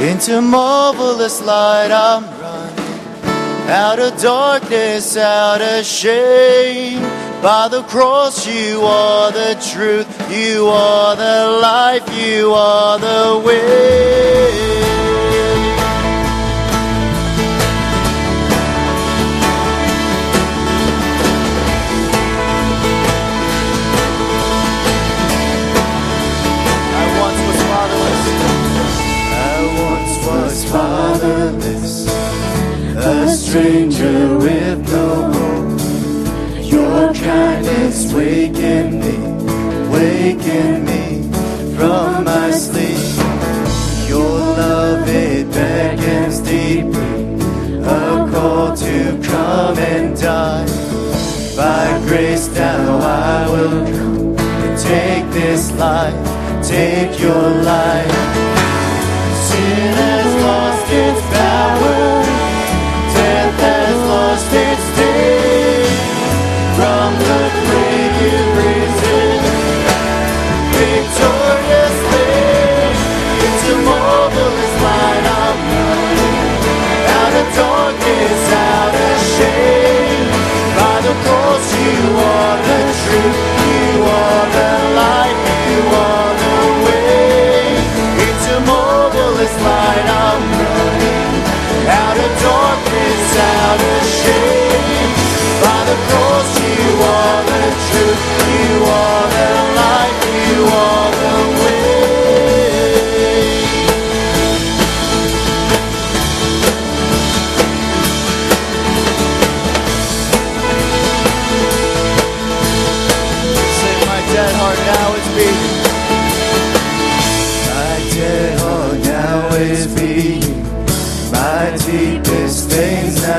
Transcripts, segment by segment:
Into marvelous light I'm running, out of darkness, out of shame. By the cross, you are the truth, you are the life, you are the way. it beckons deeply, a call to come and die. By grace now I will come and take this life, take your life.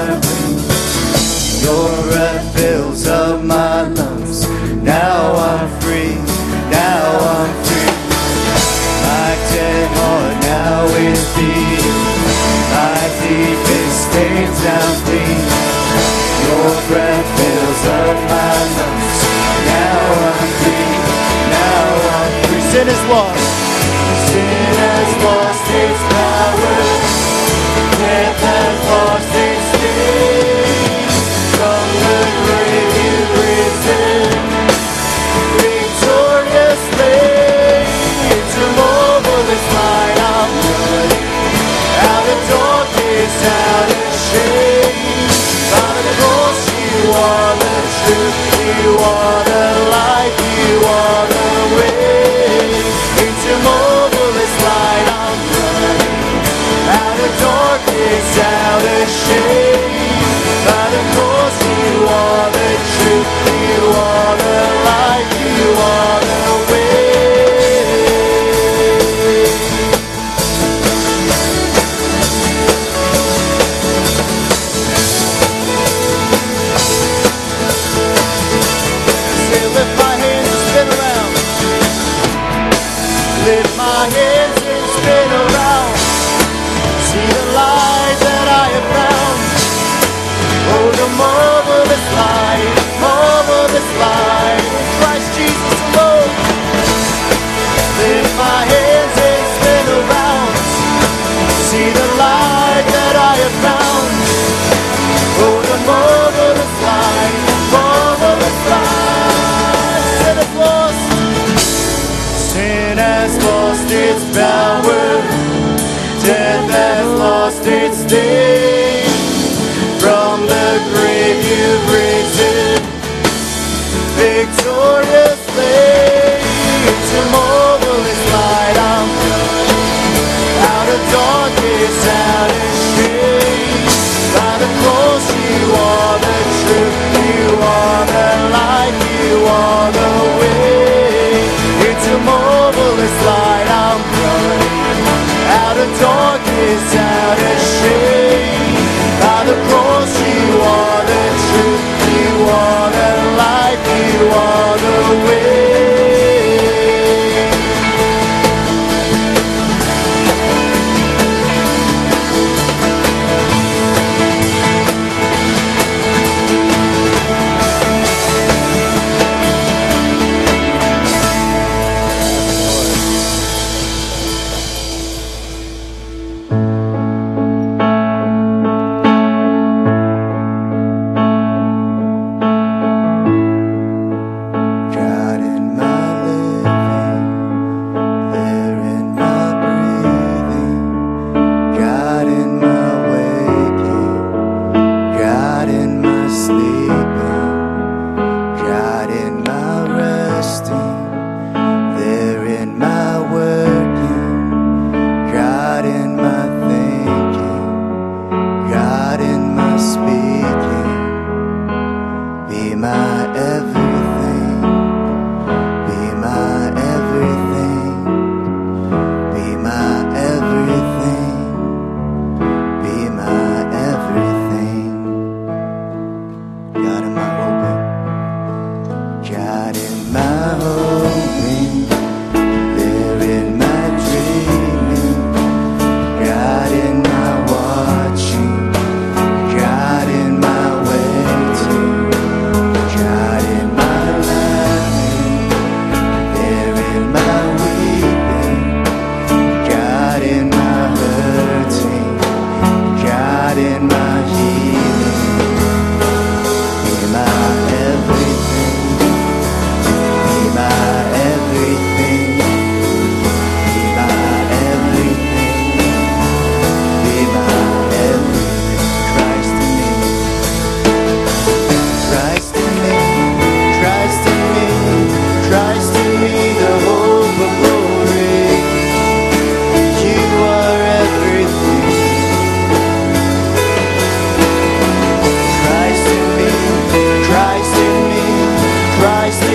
have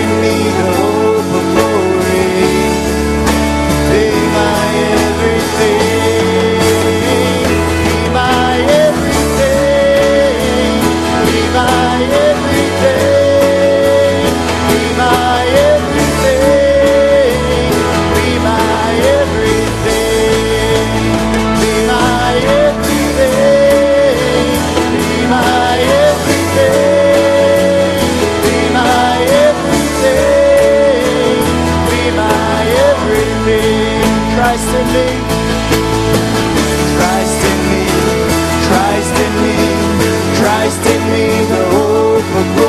Need the Christ in me, the hope of glory.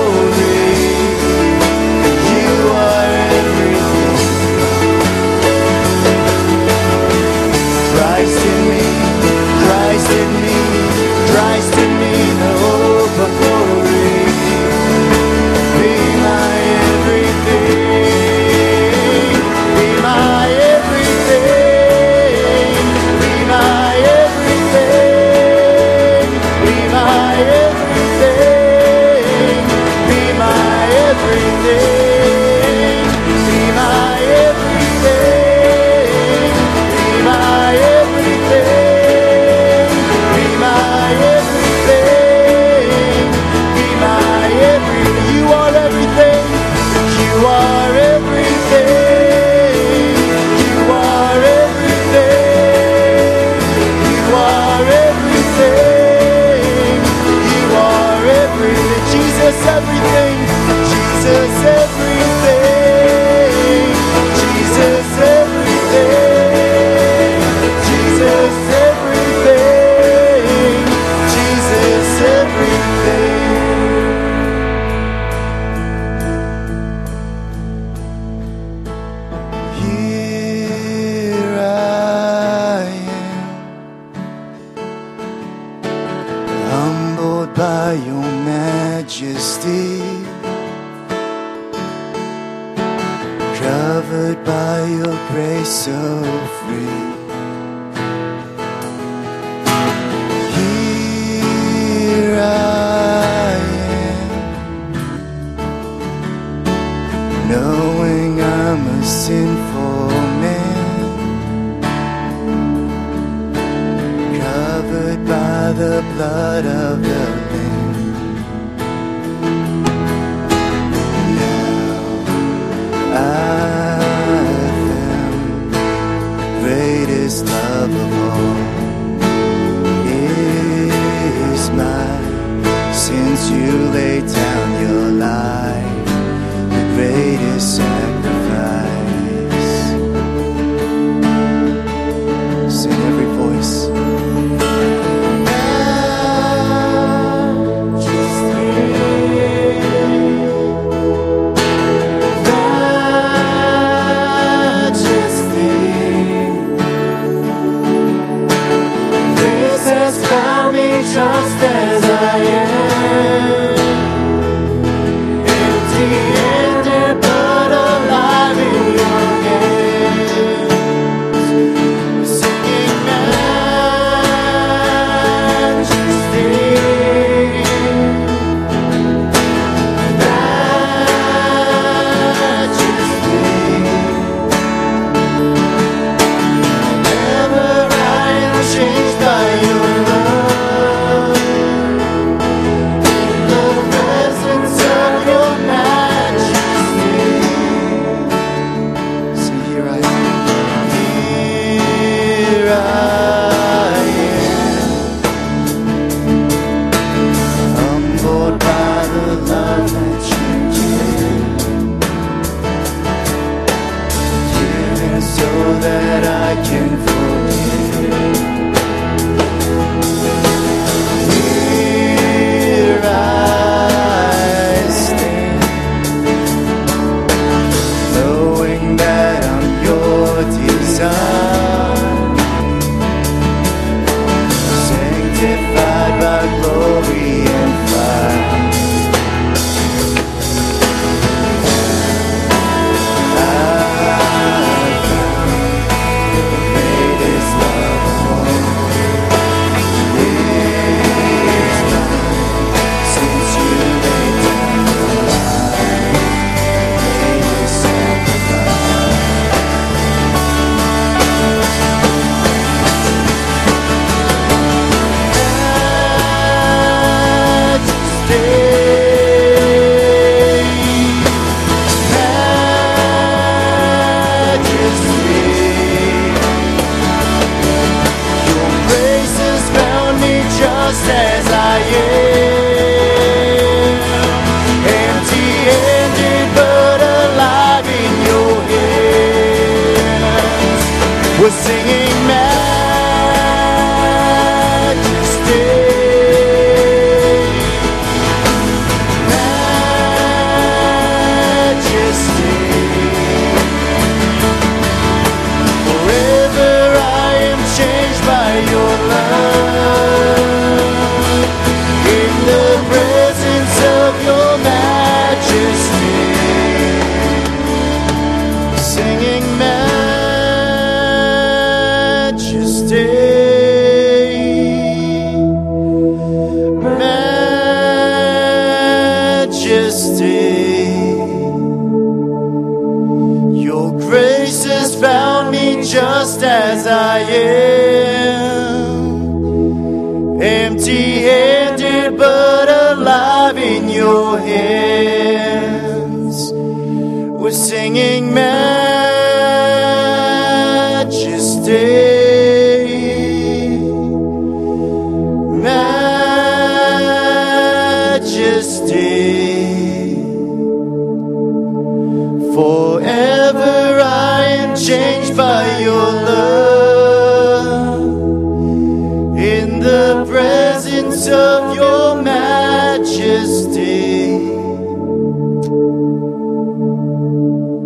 majesty, covered by your grace so free. Here I am, knowing I'm a sinful man, covered by the blood of the 在意